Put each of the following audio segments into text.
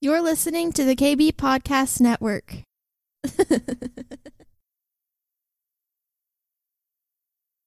You're listening to the KB Podcast Network.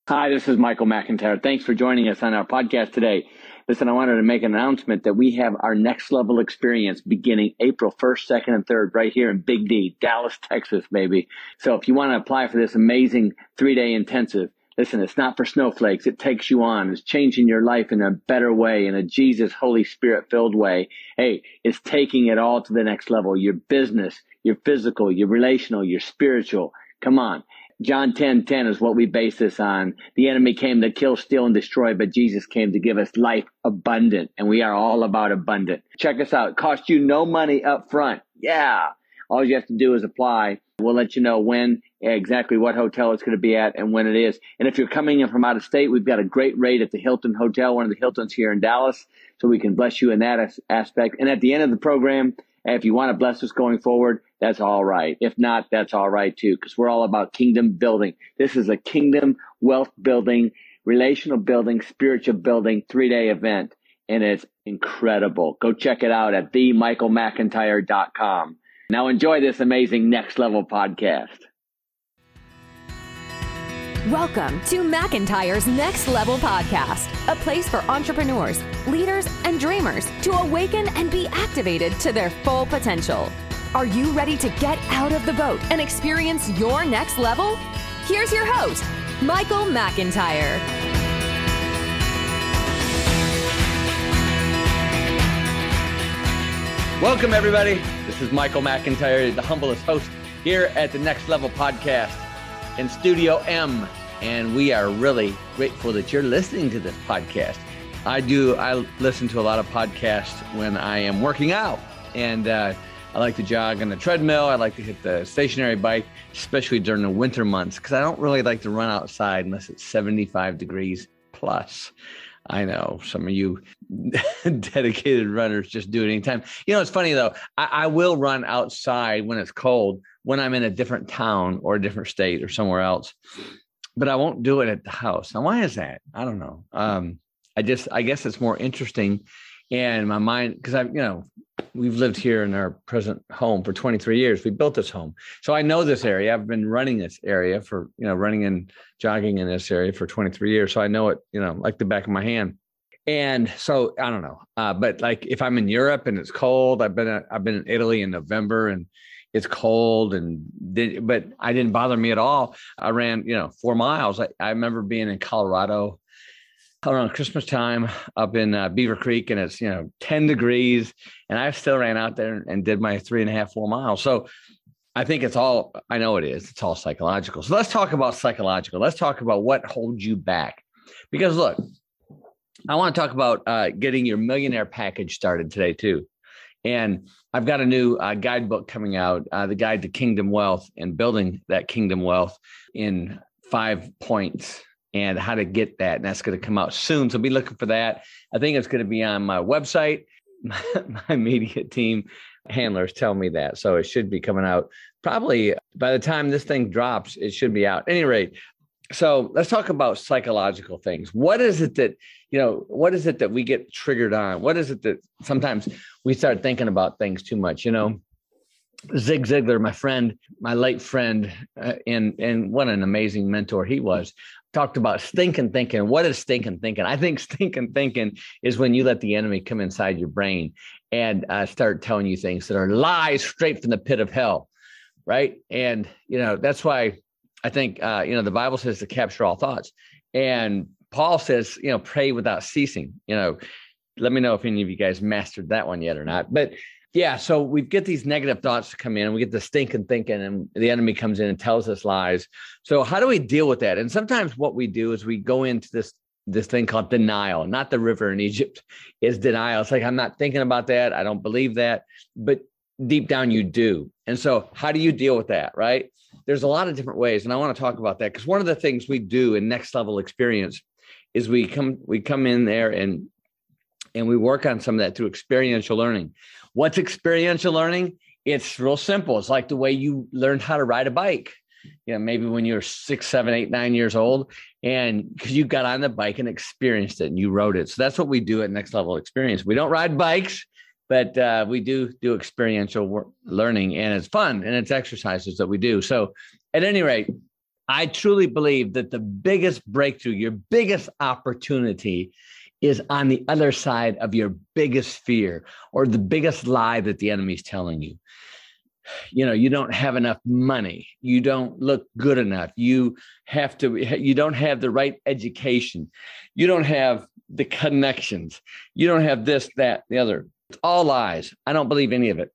Hi, this is Michael McIntyre. Thanks for joining us on our podcast today. Listen, I wanted to make an announcement that we have our next level experience beginning April 1st, 2nd, and 3rd right here in Big D, Dallas, Texas, maybe. So if you want to apply for this amazing three day intensive, listen, it's not for snowflakes. It takes you on. It's changing your life in a better way, in a Jesus, Holy Spirit filled way. Hey, it's taking it all to the next level. Your business, your physical, your relational, your spiritual. Come on. John 10, 10 is what we base this on. The enemy came to kill, steal, and destroy, but Jesus came to give us life abundant. And we are all about abundant. Check us out. It costs you no money up front. Yeah. All you have to do is apply. We'll let you know when, exactly what hotel it's going to be at and when it is. And if you're coming in from out of state, we've got a great rate at the Hilton Hotel, one of the Hiltons here in Dallas. So we can bless you in that as- aspect. And at the end of the program, if you want to bless us going forward, that's all right. If not, that's all right too, because we're all about kingdom building. This is a kingdom wealth building, relational building, spiritual building three day event. And it's incredible. Go check it out at themichaelmcintyre.com. Now enjoy this amazing next level podcast. Welcome to McIntyre's Next Level Podcast, a place for entrepreneurs, leaders, and dreamers to awaken and be activated to their full potential. Are you ready to get out of the boat and experience your next level? Here's your host, Michael McIntyre. Welcome, everybody. This is Michael McIntyre, the humblest host here at the Next Level Podcast in Studio M. And we are really grateful that you're listening to this podcast. I do, I listen to a lot of podcasts when I am working out. And uh, I like to jog on the treadmill. I like to hit the stationary bike, especially during the winter months, because I don't really like to run outside unless it's 75 degrees plus. I know some of you dedicated runners just do it anytime. You know, it's funny though. I, I, will run outside when it's cold, when I'm in a different town or a different state or somewhere else, but I won't do it at the house. Now, why is that? I don't know. Um, I just, I guess it's more interesting. And my mind, because I've, you know, we've lived here in our present home for 23 years. We built this home. So I know this area. I've been running this area for, you know, running and jogging in this area for 23 years. So I know it, you know, like the back of my hand. And so I don't know. Uh, but like if I'm in Europe and it's cold, I've been, uh, I've been in Italy in November and it's cold and did, but I didn't bother me at all. I ran, you know, four miles. I, I remember being in Colorado around Christmas time up in uh, Beaver Creek, and it's you know 10 degrees, and I still ran out there and did my three and a half, four miles. So I think it's all I know it is. It's all psychological. So let's talk about psychological. Let's talk about what holds you back, because look, I want to talk about uh, getting your millionaire package started today too. And I've got a new uh, guidebook coming out, uh, the guide to kingdom wealth and building that kingdom wealth in five points and how to get that. And that's going to come out soon. So be looking for that. I think it's going to be on my website. My, media team handlers tell me that. So it should be coming out probably by the time this thing drops, it should be out. At any rate, so let's talk about psychological things. What is it that, you know, what is it that we get triggered on? What is it that sometimes we start thinking about things too much, you know? Zig Ziglar, my friend, my late friend, uh, and and what an amazing mentor he was talked about stinking thinking. What is stinking thinking? I think stinking thinking is when you let the enemy come inside your brain and uh, start telling you things that are lies straight from the pit of hell, right? And you know that's why I think uh, you know the Bible says to capture all thoughts, and Paul says you know pray without ceasing. You know, let me know if any of you guys mastered that one yet or not, but yeah, so we get these negative thoughts to come in, and we get the stinking thinking, and the enemy comes in and tells us lies. So how do we deal with that? And sometimes what we do is we go into this this thing called denial, not the river in Egypt, is denial. It's like I'm not thinking about that, I don't believe that, but deep down you do. And so how do you deal with that, right? There's a lot of different ways, and I want to talk about that because one of the things we do in next level experience is we come we come in there and and we work on some of that through experiential learning. What's experiential learning? It's real simple. It's like the way you learned how to ride a bike. You know, maybe when you were six, seven, eight, nine years old, and because you got on the bike and experienced it and you rode it. So that's what we do at Next Level Experience. We don't ride bikes, but uh, we do do experiential work, learning and it's fun and it's exercises that we do. So at any rate, I truly believe that the biggest breakthrough, your biggest opportunity is on the other side of your biggest fear or the biggest lie that the enemy's telling you. You know you don't have enough money. You don't look good enough. You have to you don't have the right education. You don't have the connections. You don't have this that the other. It's all lies. I don't believe any of it.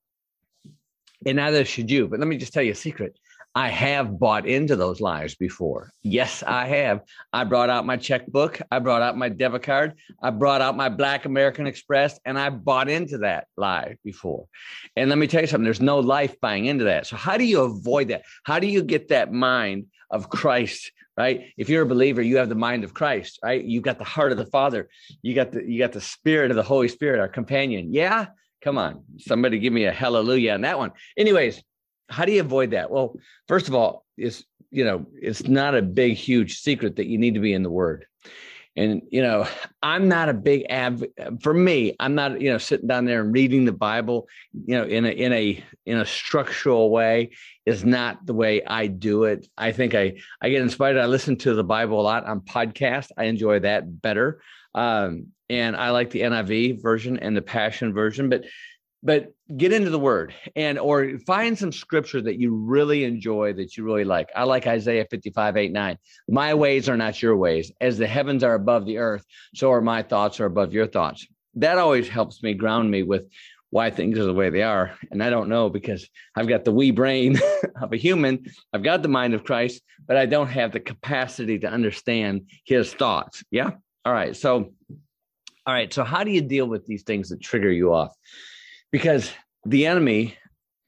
And neither should you. But let me just tell you a secret I have bought into those lies before. Yes, I have. I brought out my checkbook. I brought out my debit card. I brought out my Black American Express, and I bought into that lie before. And let me tell you something there's no life buying into that. So, how do you avoid that? How do you get that mind of Christ? Right. If you're a believer, you have the mind of Christ, right? You got the heart of the Father. You got the you got the spirit of the Holy Spirit, our companion. Yeah. Come on. Somebody give me a hallelujah on that one. Anyways, how do you avoid that? Well, first of all, it's you know, it's not a big, huge secret that you need to be in the word. And you know, I'm not a big av for me, I'm not, you know, sitting down there and reading the Bible, you know, in a in a in a structural way is not the way I do it. I think I I get inspired. I listen to the Bible a lot on podcast. I enjoy that better. Um, and I like the NIV version and the Passion version, but but get into the word and or find some scripture that you really enjoy that you really like. I like isaiah 55 8 9 my ways are not your ways. As the heavens are above the earth so are my thoughts are above your thoughts. That always helps me ground me with why things are the way they are. And i don't know because i've got the wee brain of a human. I've got the mind of christ but i don't have the capacity to understand his thoughts. Yeah? All right. So all right. So how do you deal with these things that trigger you off because the enemy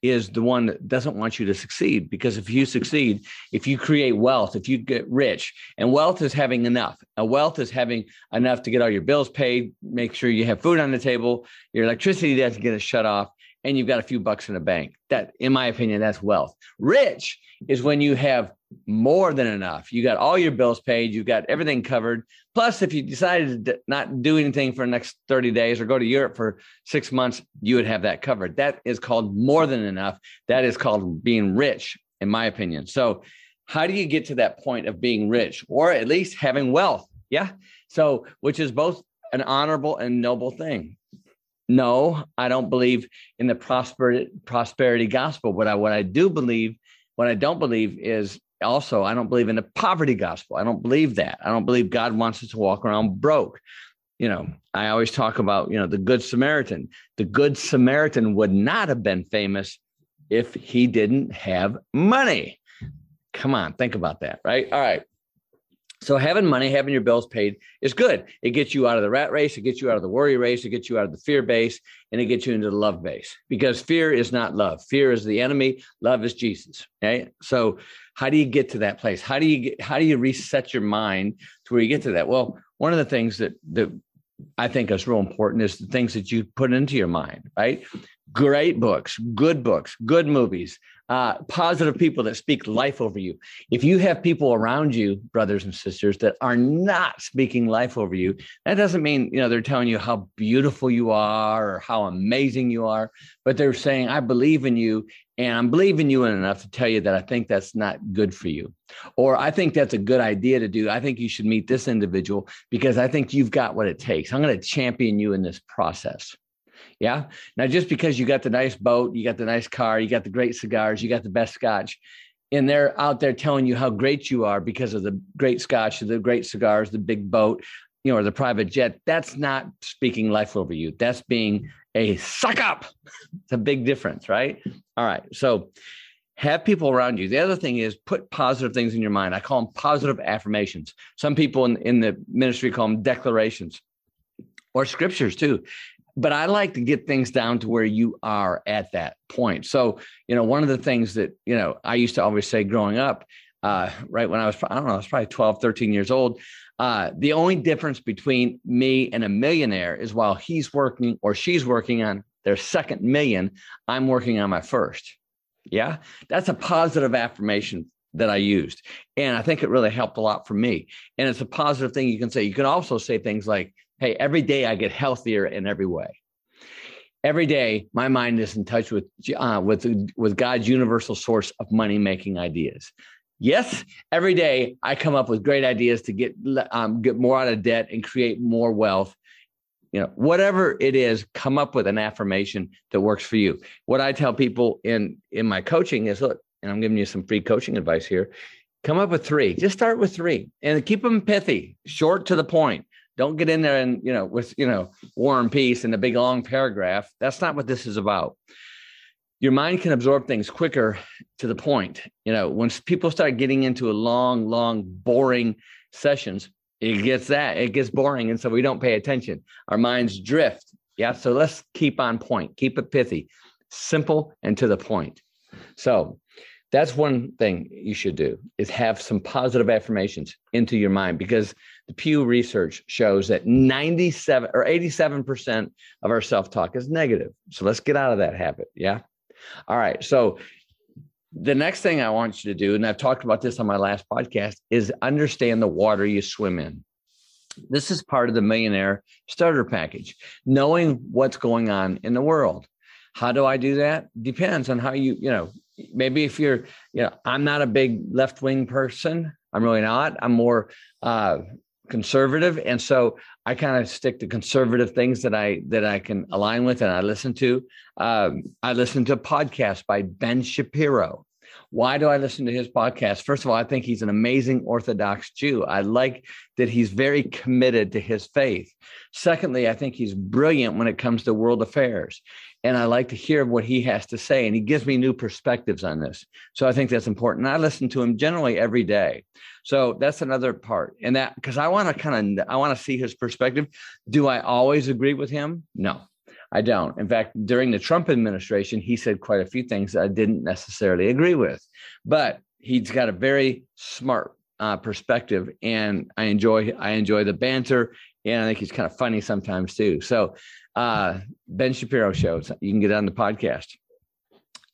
is the one that doesn't want you to succeed because if you succeed if you create wealth if you get rich and wealth is having enough a wealth is having enough to get all your bills paid make sure you have food on the table your electricity doesn't get shut off and you've got a few bucks in the bank. That in my opinion that's wealth. Rich is when you have more than enough. You got all your bills paid, you got everything covered. Plus, if you decided to not do anything for the next 30 days or go to Europe for six months, you would have that covered. That is called more than enough. That is called being rich, in my opinion. So, how do you get to that point of being rich or at least having wealth? Yeah. So, which is both an honorable and noble thing. No, I don't believe in the prosperity prosperity gospel. What I what I do believe, what I don't believe is also i don't believe in the poverty gospel. I don't believe that. I don't believe god wants us to walk around broke. You know i always talk about you know the good samaritan. The good samaritan would not have been famous if he didn't have money. Come on think about that right? All right so having money, having your bills paid is good. It gets you out of the rat race, it gets you out of the worry race, it gets you out of the fear base, and it gets you into the love base. Because fear is not love. Fear is the enemy. Love is Jesus. Okay. So how do you get to that place? How do you get how do you reset your mind to where you get to that? Well, one of the things that that I think is real important is the things that you put into your mind, right? Great books, good books, good movies, uh, positive people that speak life over you. If you have people around you, brothers and sisters, that are not speaking life over you, that doesn't mean you know they're telling you how beautiful you are or how amazing you are, but they're saying, "I believe in you, and I'm believing you enough to tell you that I think that's not good for you, or I think that's a good idea to do. I think you should meet this individual because I think you've got what it takes. I'm going to champion you in this process." Yeah. Now, just because you got the nice boat, you got the nice car, you got the great cigars, you got the best scotch, and they're out there telling you how great you are because of the great scotch, the great cigars, the big boat, you know, or the private jet, that's not speaking life over you. That's being a suck up. It's a big difference, right? All right. So, have people around you. The other thing is put positive things in your mind. I call them positive affirmations. Some people in, in the ministry call them declarations or scriptures too but I like to get things down to where you are at that point. So, you know, one of the things that, you know, I used to always say growing up, uh, right when I was, I don't know, I was probably 12, 13 years old. Uh, the only difference between me and a millionaire is while he's working or she's working on their second million, I'm working on my first. Yeah. That's a positive affirmation that I used. And I think it really helped a lot for me. And it's a positive thing you can say. You can also say things like, hey, every day I get healthier in every way. every day my mind is in touch with uh, with with God's universal source of money making ideas. Yes, every day I come up with great ideas to get um, get more out of debt and create more wealth. You know, whatever it is, come up with an affirmation that works for you. What I tell people in in my coaching is, look, and I'm giving you some free coaching advice here. Come up with three. Just start with three and keep them pithy, short to the point. Don't get in there and, you know, with, you know, war and peace and a big long paragraph. That's not what this is about. Your mind can absorb things quicker to the point. You know, once people start getting into a long, long, boring sessions, it gets that, it gets boring. And so we don't pay attention. Our minds drift. Yeah. So let's keep on point, keep it pithy, simple and to the point. So that's one thing you should do is have some positive affirmations into your mind because the Pew research shows that 97 or 87% of our self-talk is negative. So let's get out of that habit. Yeah. All right. So the next thing I want you to do, and I've talked about this on my last podcast, is understand the water you swim in. This is part of the millionaire starter package, knowing what's going on in the world. How do I do that? Depends on how you, you know, maybe if you're, you know, I'm not a big left wing person. I'm really not. I'm more uh, conservative, and so I kind of stick to conservative things that I that I can align with, and I listen to. Um, I listen to a podcast by Ben Shapiro. Why do I listen to his podcast? First of all, I think he's an amazing Orthodox Jew. I like that he's very committed to his faith. Secondly, I think he's brilliant when it comes to world affairs and I like to hear what he has to say. And he gives me new perspectives on this. So I think that's important. And I listen to him generally every day. So that's another part. And that because I want to kind of I want to see his perspective. Do I always agree with him? No. I don't. In fact, during the Trump administration, he said quite a few things that I didn't necessarily agree with, but he's got a very smart uh, perspective, and I enjoy I enjoy the banter, and I think he's kind of funny sometimes too. So uh, Ben Shapiro shows. You can get on the podcast.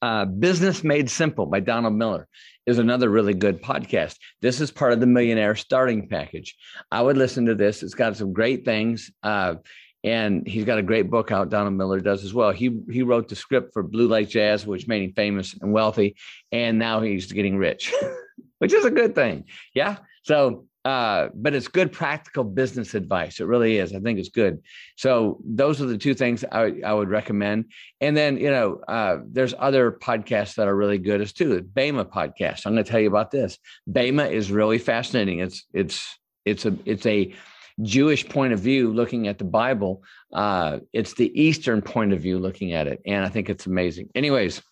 Uh, Business Made Simple by Donald Miller is another really good podcast. This is part of the Millionaire Starting Package. I would listen to this. It's got some great things. Uh, and he's got a great book out. Donald Miller does as well. He he wrote the script for Blue Like Jazz, which made him famous and wealthy, and now he's getting rich, which is a good thing. Yeah. So uh, but it's good practical business advice. It really is. I think it's good. So those are the two things I, I would recommend. And then you know, uh, there's other podcasts that are really good as too. The Bema podcast. I'm going to tell you about this. Bema is really fascinating. It's it's it's a it's a Jewish point of view looking at the Bible. Uh, it's the Eastern point of view looking at it, and I think it's amazing. Anyways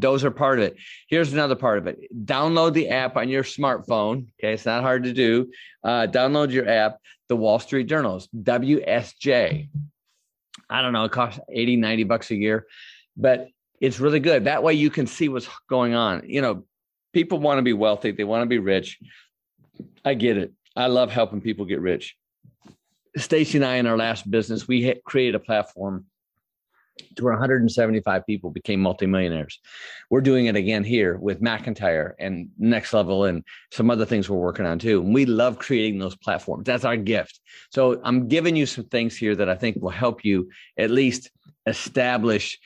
those are part of it. Here's another part of it. Download the app on your smartphone. Okay, it's not hard to do. Uh, download your app, the Wall Street Journals, WSJ. I don't know, it costs 80, 90 bucks a year, but it's really good. That way you can see what's going on. You know, people want to be wealthy, they want to be rich. I get it. I love helping people get rich. Stacy and I, in our last business, we created a platform to where 175 people became multimillionaires. We're doing it again here with McIntyre and Next Level and some other things we're working on too. And we love creating those platforms. That's our gift. So I'm giving you some things here that I think will help you at least establish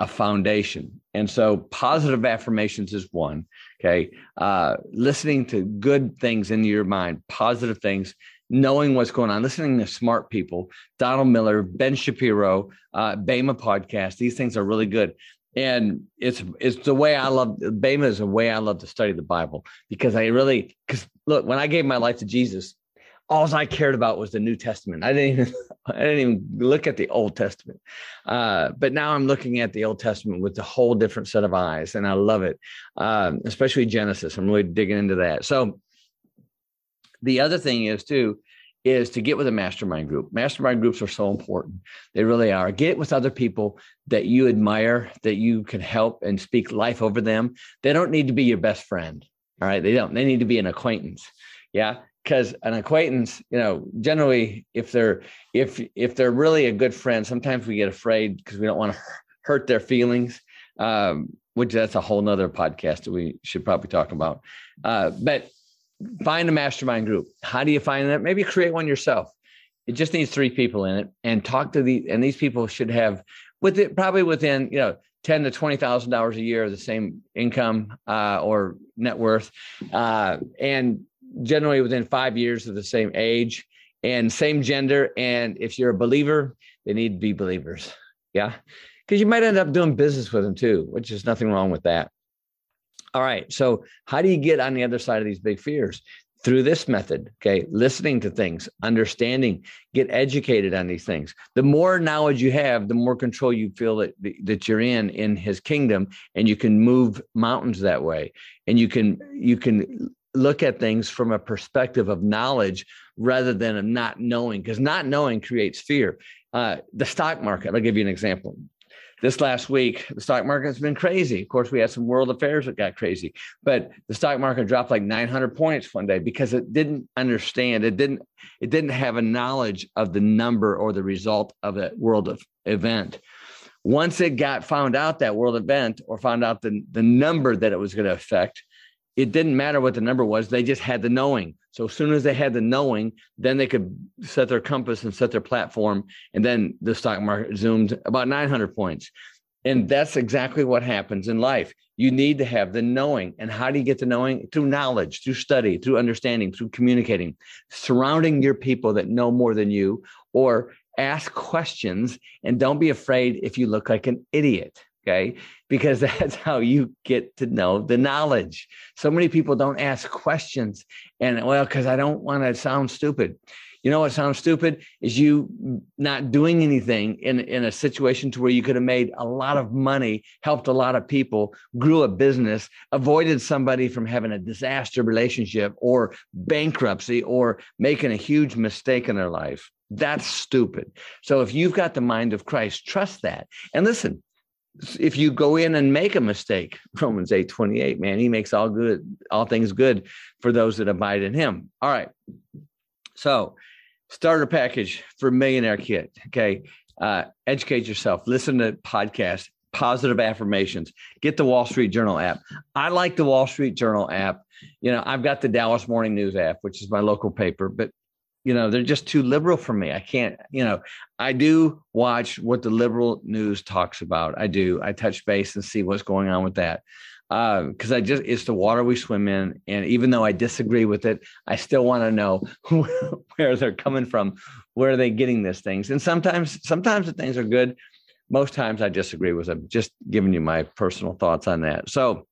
a foundation. And so positive affirmations is one. Okay. Uh, listening to good things in your mind, positive things knowing what's going on, listening to smart people, Donald Miller, Ben Shapiro, uh, podcast. These things are really good. And it's it's the way I love Bema is the way I love to study the Bible because I really because look when I gave my life to Jesus, all I cared about was the New Testament. I didn't even I didn't even look at the Old Testament. Uh, but now I'm looking at the Old Testament with a whole different set of eyes, and I love it, um, especially Genesis. I'm really digging into that. So the other thing is too is to get with a mastermind group. Mastermind groups are so important. They really are. Get with other people that you admire, that you can help and speak life over them. They don't need to be your best friend. All right. They don't. They need to be an acquaintance. Yeah. Because an acquaintance, you know, generally if they're if if they're really a good friend, sometimes we get afraid because we don't want to hurt their feelings. Um, which that's a whole nother podcast that we should probably talk about. Uh, but find a mastermind group. How do you find that? Maybe create one yourself. It just needs three people in it and talk to the, and these people should have with it probably within you know ten to twenty thousand dollars a year, the same income uh, or net worth, uh, and generally within five years of the same age and same gender. And if you're a believer, they need to be believers. Yeah, because you might end up doing business with them too, which is nothing wrong with that. All right. So, how do you get on the other side of these big fears? Through this method, okay, listening to things, understanding, get educated on these things. The more knowledge you have, the more control you feel that that you're in in His kingdom, and you can move mountains that way. And you can you can look at things from a perspective of knowledge rather than a not knowing, because not knowing creates fear. Uh, the stock market. I'll give you an example this last week, the stock market has been crazy. Of course, we had some world affairs that got crazy, but the stock market dropped like 900 points one day because it didn't understand. It didn't. It didn't have a knowledge of the number or the result of that world of event. Once it got found out that world event or found out the, the number that it was going to affect, it didn't matter what the number was. They just had the knowing. So as soon as they had the knowing, then they could set their compass and set their platform. And then the stock market zoomed about 900 points. And that's exactly what happens in life. You need to have the knowing. And how do you get the knowing? Through knowledge, through study, through understanding, through communicating, surrounding your people that know more than you, or ask questions and don't be afraid if you look like an idiot. Okay. Because that's how you get to know the knowledge. So many people don't ask questions. And well, because I don't want to sound stupid. You know what sounds stupid is you not doing anything in, in a situation to where you could have made a lot of money, helped a lot of people, grew a business, avoided somebody from having a disaster relationship or bankruptcy or making a huge mistake in their life. That's stupid. So if you've got the mind of Christ, trust that. And listen, if you go in and make a mistake, Romans 8 28, man, he makes all good, all things good for those that abide in him. All right. So, starter package for Millionaire Kit. Okay. Uh, educate yourself, listen to podcasts, positive affirmations, get the Wall Street Journal app. I like the Wall Street Journal app. You know, I've got the Dallas Morning News app, which is my local paper, but you know they're just too liberal for me. I can't you know i do watch what the liberal news talks about. I do. I touch base and see what's going on with that. Because uh, i just it's the water we swim in and even though i disagree with it i still want to know where they're coming from where are they getting these things? And sometimes sometimes the things are good. Most times i disagree with them. Just giving you my personal thoughts on that. So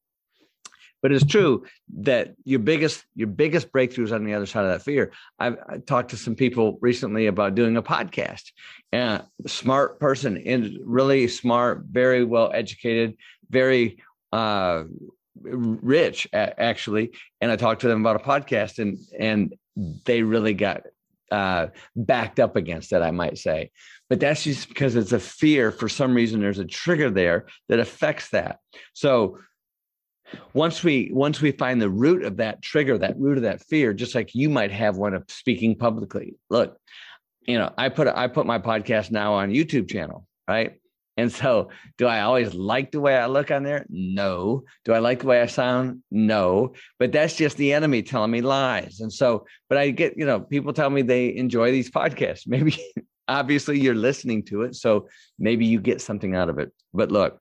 but it's true that your biggest your biggest breakthroughs on the other side of that fear. I've I talked to some people recently about doing a podcast. And a smart person and really smart, very well educated, very uh, rich actually. And I talked to them about a podcast, and and they really got uh, backed up against it, I might say. But that's just because it's a fear. For some reason, there's a trigger there that affects that. So once we once we find the root of that trigger that root of that fear just like you might have one of speaking publicly. Look you know i put i put my podcast now on youtube channel right? And so do i always like the way i look on there? No. Do i like the way i sound? No. But that's just the enemy telling me lies. And so but i get you know people tell me they enjoy these podcasts. Maybe obviously you're listening to it so maybe you get something out of it. But look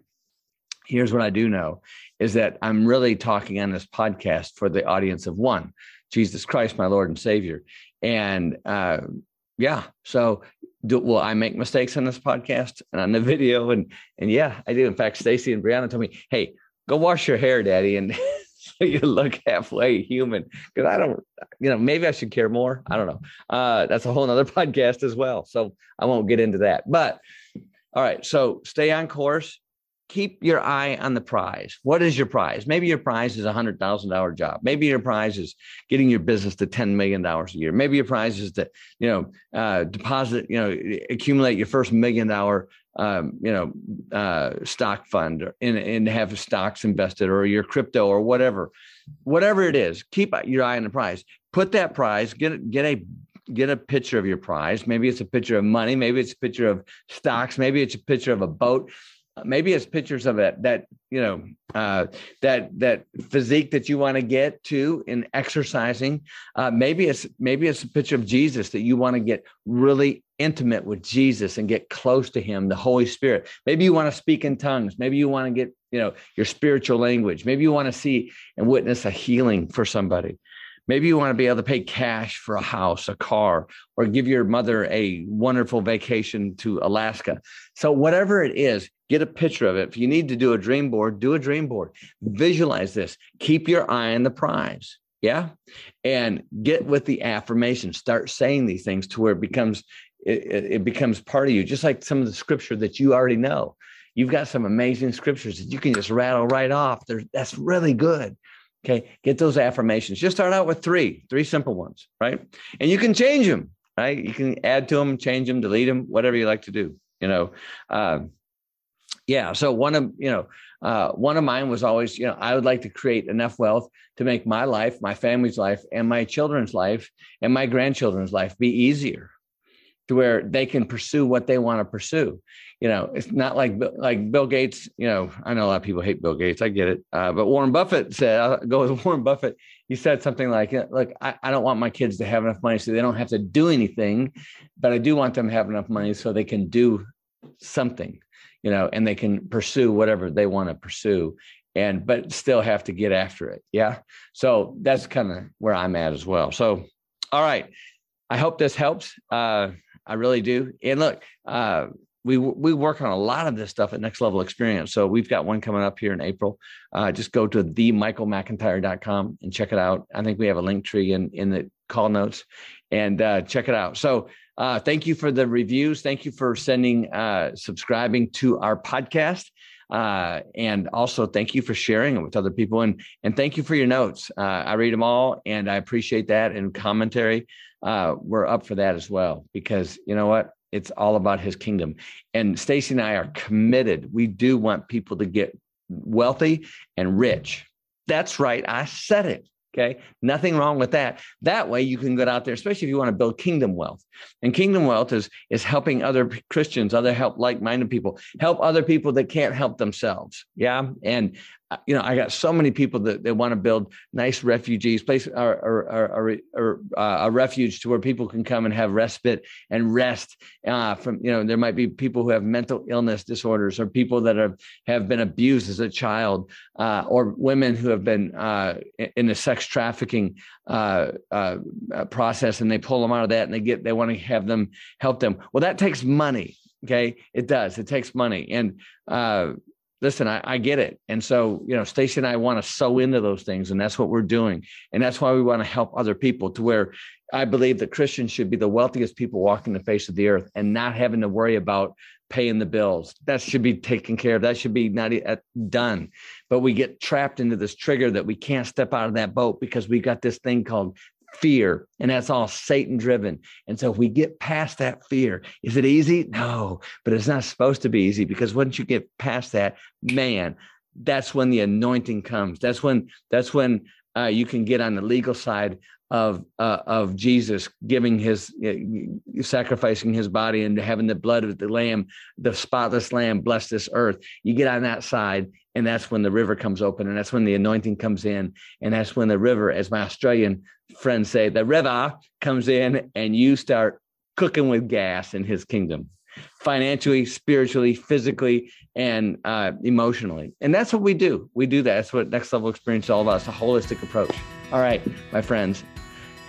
here's what I do know is that I'm really talking on this podcast for the audience of one, Jesus Christ, my Lord and Savior. And uh, yeah, so do, will I make mistakes on this podcast and on the video? And and yeah, I do. In fact, Stacy and Brianna told me, "Hey, go wash your hair, Daddy, and so you look halfway human." Because I don't, you know, maybe I should care more. I don't know. Uh, that's a whole other podcast as well. So I won't get into that. But all right, so stay on course keep your eye on the prize. What is your prize? Maybe your prize is a hundred thousand dollar job. Maybe your prize is getting your business to ten million dollars a year. Maybe your prize is to you know uh, deposit you know accumulate your first million dollar um, you know uh, stock fund and and have stocks invested or your crypto or whatever, whatever it is. Keep your eye on the prize. Put that prize. Get get a get a picture of your prize. Maybe it's a picture of money. Maybe it's a picture of stocks. Maybe it's a picture of a boat maybe it's pictures of it that you know uh, that that physique that you want to get to in exercising. Uh, maybe it's maybe it's a picture of Jesus that you want to get really intimate with Jesus and get close to Him, the Holy Spirit. Maybe you want to speak in tongues. Maybe you want to get you know your spiritual language. Maybe you want to see and witness a healing for somebody. Maybe you want to be able to pay cash for a house, a car, or give your mother a wonderful vacation to Alaska. So, whatever it is, get a picture of it. If you need to do a dream board, do a dream board. Visualize this. Keep your eye on the prize. Yeah. And get with the affirmation. Start saying these things to where it becomes it, it becomes part of you, just like some of the scripture that you already know. You've got some amazing scriptures that you can just rattle right off. They're, that's really good. Okay, get those affirmations. Just start out with three, three simple ones, right? And you can change them, right? You can add to them, change them, delete them, whatever you like to do. You know, uh, yeah. So one of you know, uh, one of mine was always, you know, I would like to create enough wealth to make my life, my family's life, and my children's life, and my grandchildren's life be easier, to where they can pursue what they want to pursue. You know, it's not like like Bill Gates. You know, I know a lot of people hate Bill Gates. I get it. Uh, but Warren Buffett said, I'll go with Warren Buffett. He said something like, "Look, I, I don't want my kids to have enough money so they don't have to do anything, but I do want them to have enough money so they can do something." You know, and they can pursue whatever they want to pursue and but still have to get after it. Yeah. So that's kind of where I'm at as well. So, all right. I hope this helps. Uh, I really do. And look, uh, we we work on a lot of this stuff at Next Level Experience. So we've got one coming up here in April. Uh, just go to themichaelmcintyre.com and check it out. I think we have a link tree in in the call notes, and uh, check it out. So uh, thank you for the reviews. Thank you for sending, uh, subscribing to our podcast. Uh, and also thank you for sharing it with other people and and thank you for your notes. Uh, I read them all and I appreciate that and commentary. Uh, we're up for that as well because you know what it's all about his kingdom. And Stacy and I are committed. We do want people to get wealthy and rich. That's right. I said it. Okay. Nothing wrong with that. That way you can get out there, especially if you want to build kingdom wealth. And kingdom wealth is is helping other Christians, other help like-minded people, help other people that can't help themselves. Yeah. And you know, I got so many people that they want to build nice refugees, place or, or, or, uh, a refuge to where people can come and have respite and rest uh, from. You know, there might be people who have mental illness disorders, or people that have have been abused as a child, uh, or women who have been uh, in the sex trafficking uh, process, and they pull them out of that, and they get they want to have them help them. Well, that takes money. Okay, it does. It takes money, and listen, I, I, get it. And so, you know, Stacy and I want to sow into those things, and that's what we're doing. And that's why we want to help other people to where I believe that Christians should be the wealthiest people walking the face of the earth and not having to worry about paying the bills. That should be taken care of. That should be not uh, done. But we get trapped into this trigger that we can't step out of that boat because we got this thing called fear and that's all satan driven and so if we get past that fear is it easy? No but it's not supposed to be easy because once you get past that man that's when the anointing comes. That's when that's when uh, you can get on the legal side of uh, of Jesus giving his uh, sacrificing his body and having the blood of the lamb, the spotless lamb bless this earth. You get on that side, and that's when the river comes open, and that's when the anointing comes in, and that's when the river, as my Australian friends say, the river comes in, and you start cooking with gas in His kingdom financially, spiritually, physically, and uh, emotionally. And that's what we do. We do that. That's what Next Level Experience is all about. It's a holistic approach. All right, my friends,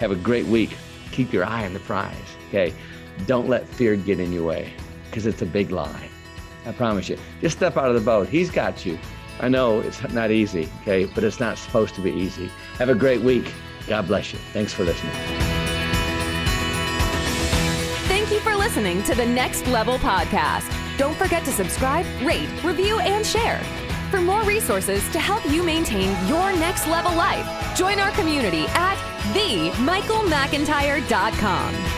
have a great week. Keep your eye on the prize. Okay. Don't let fear get in your way because it's a big lie. I promise you. Just step out of the boat. He's got you. I know it's not easy, okay, but it's not supposed to be easy. Have a great week. God bless you. Thanks for listening. Thank you for listening to the Next Level Podcast. Don't forget to subscribe, rate, review, and share. For more resources to help you maintain your next level life, join our community at themichaelmcintyre.com.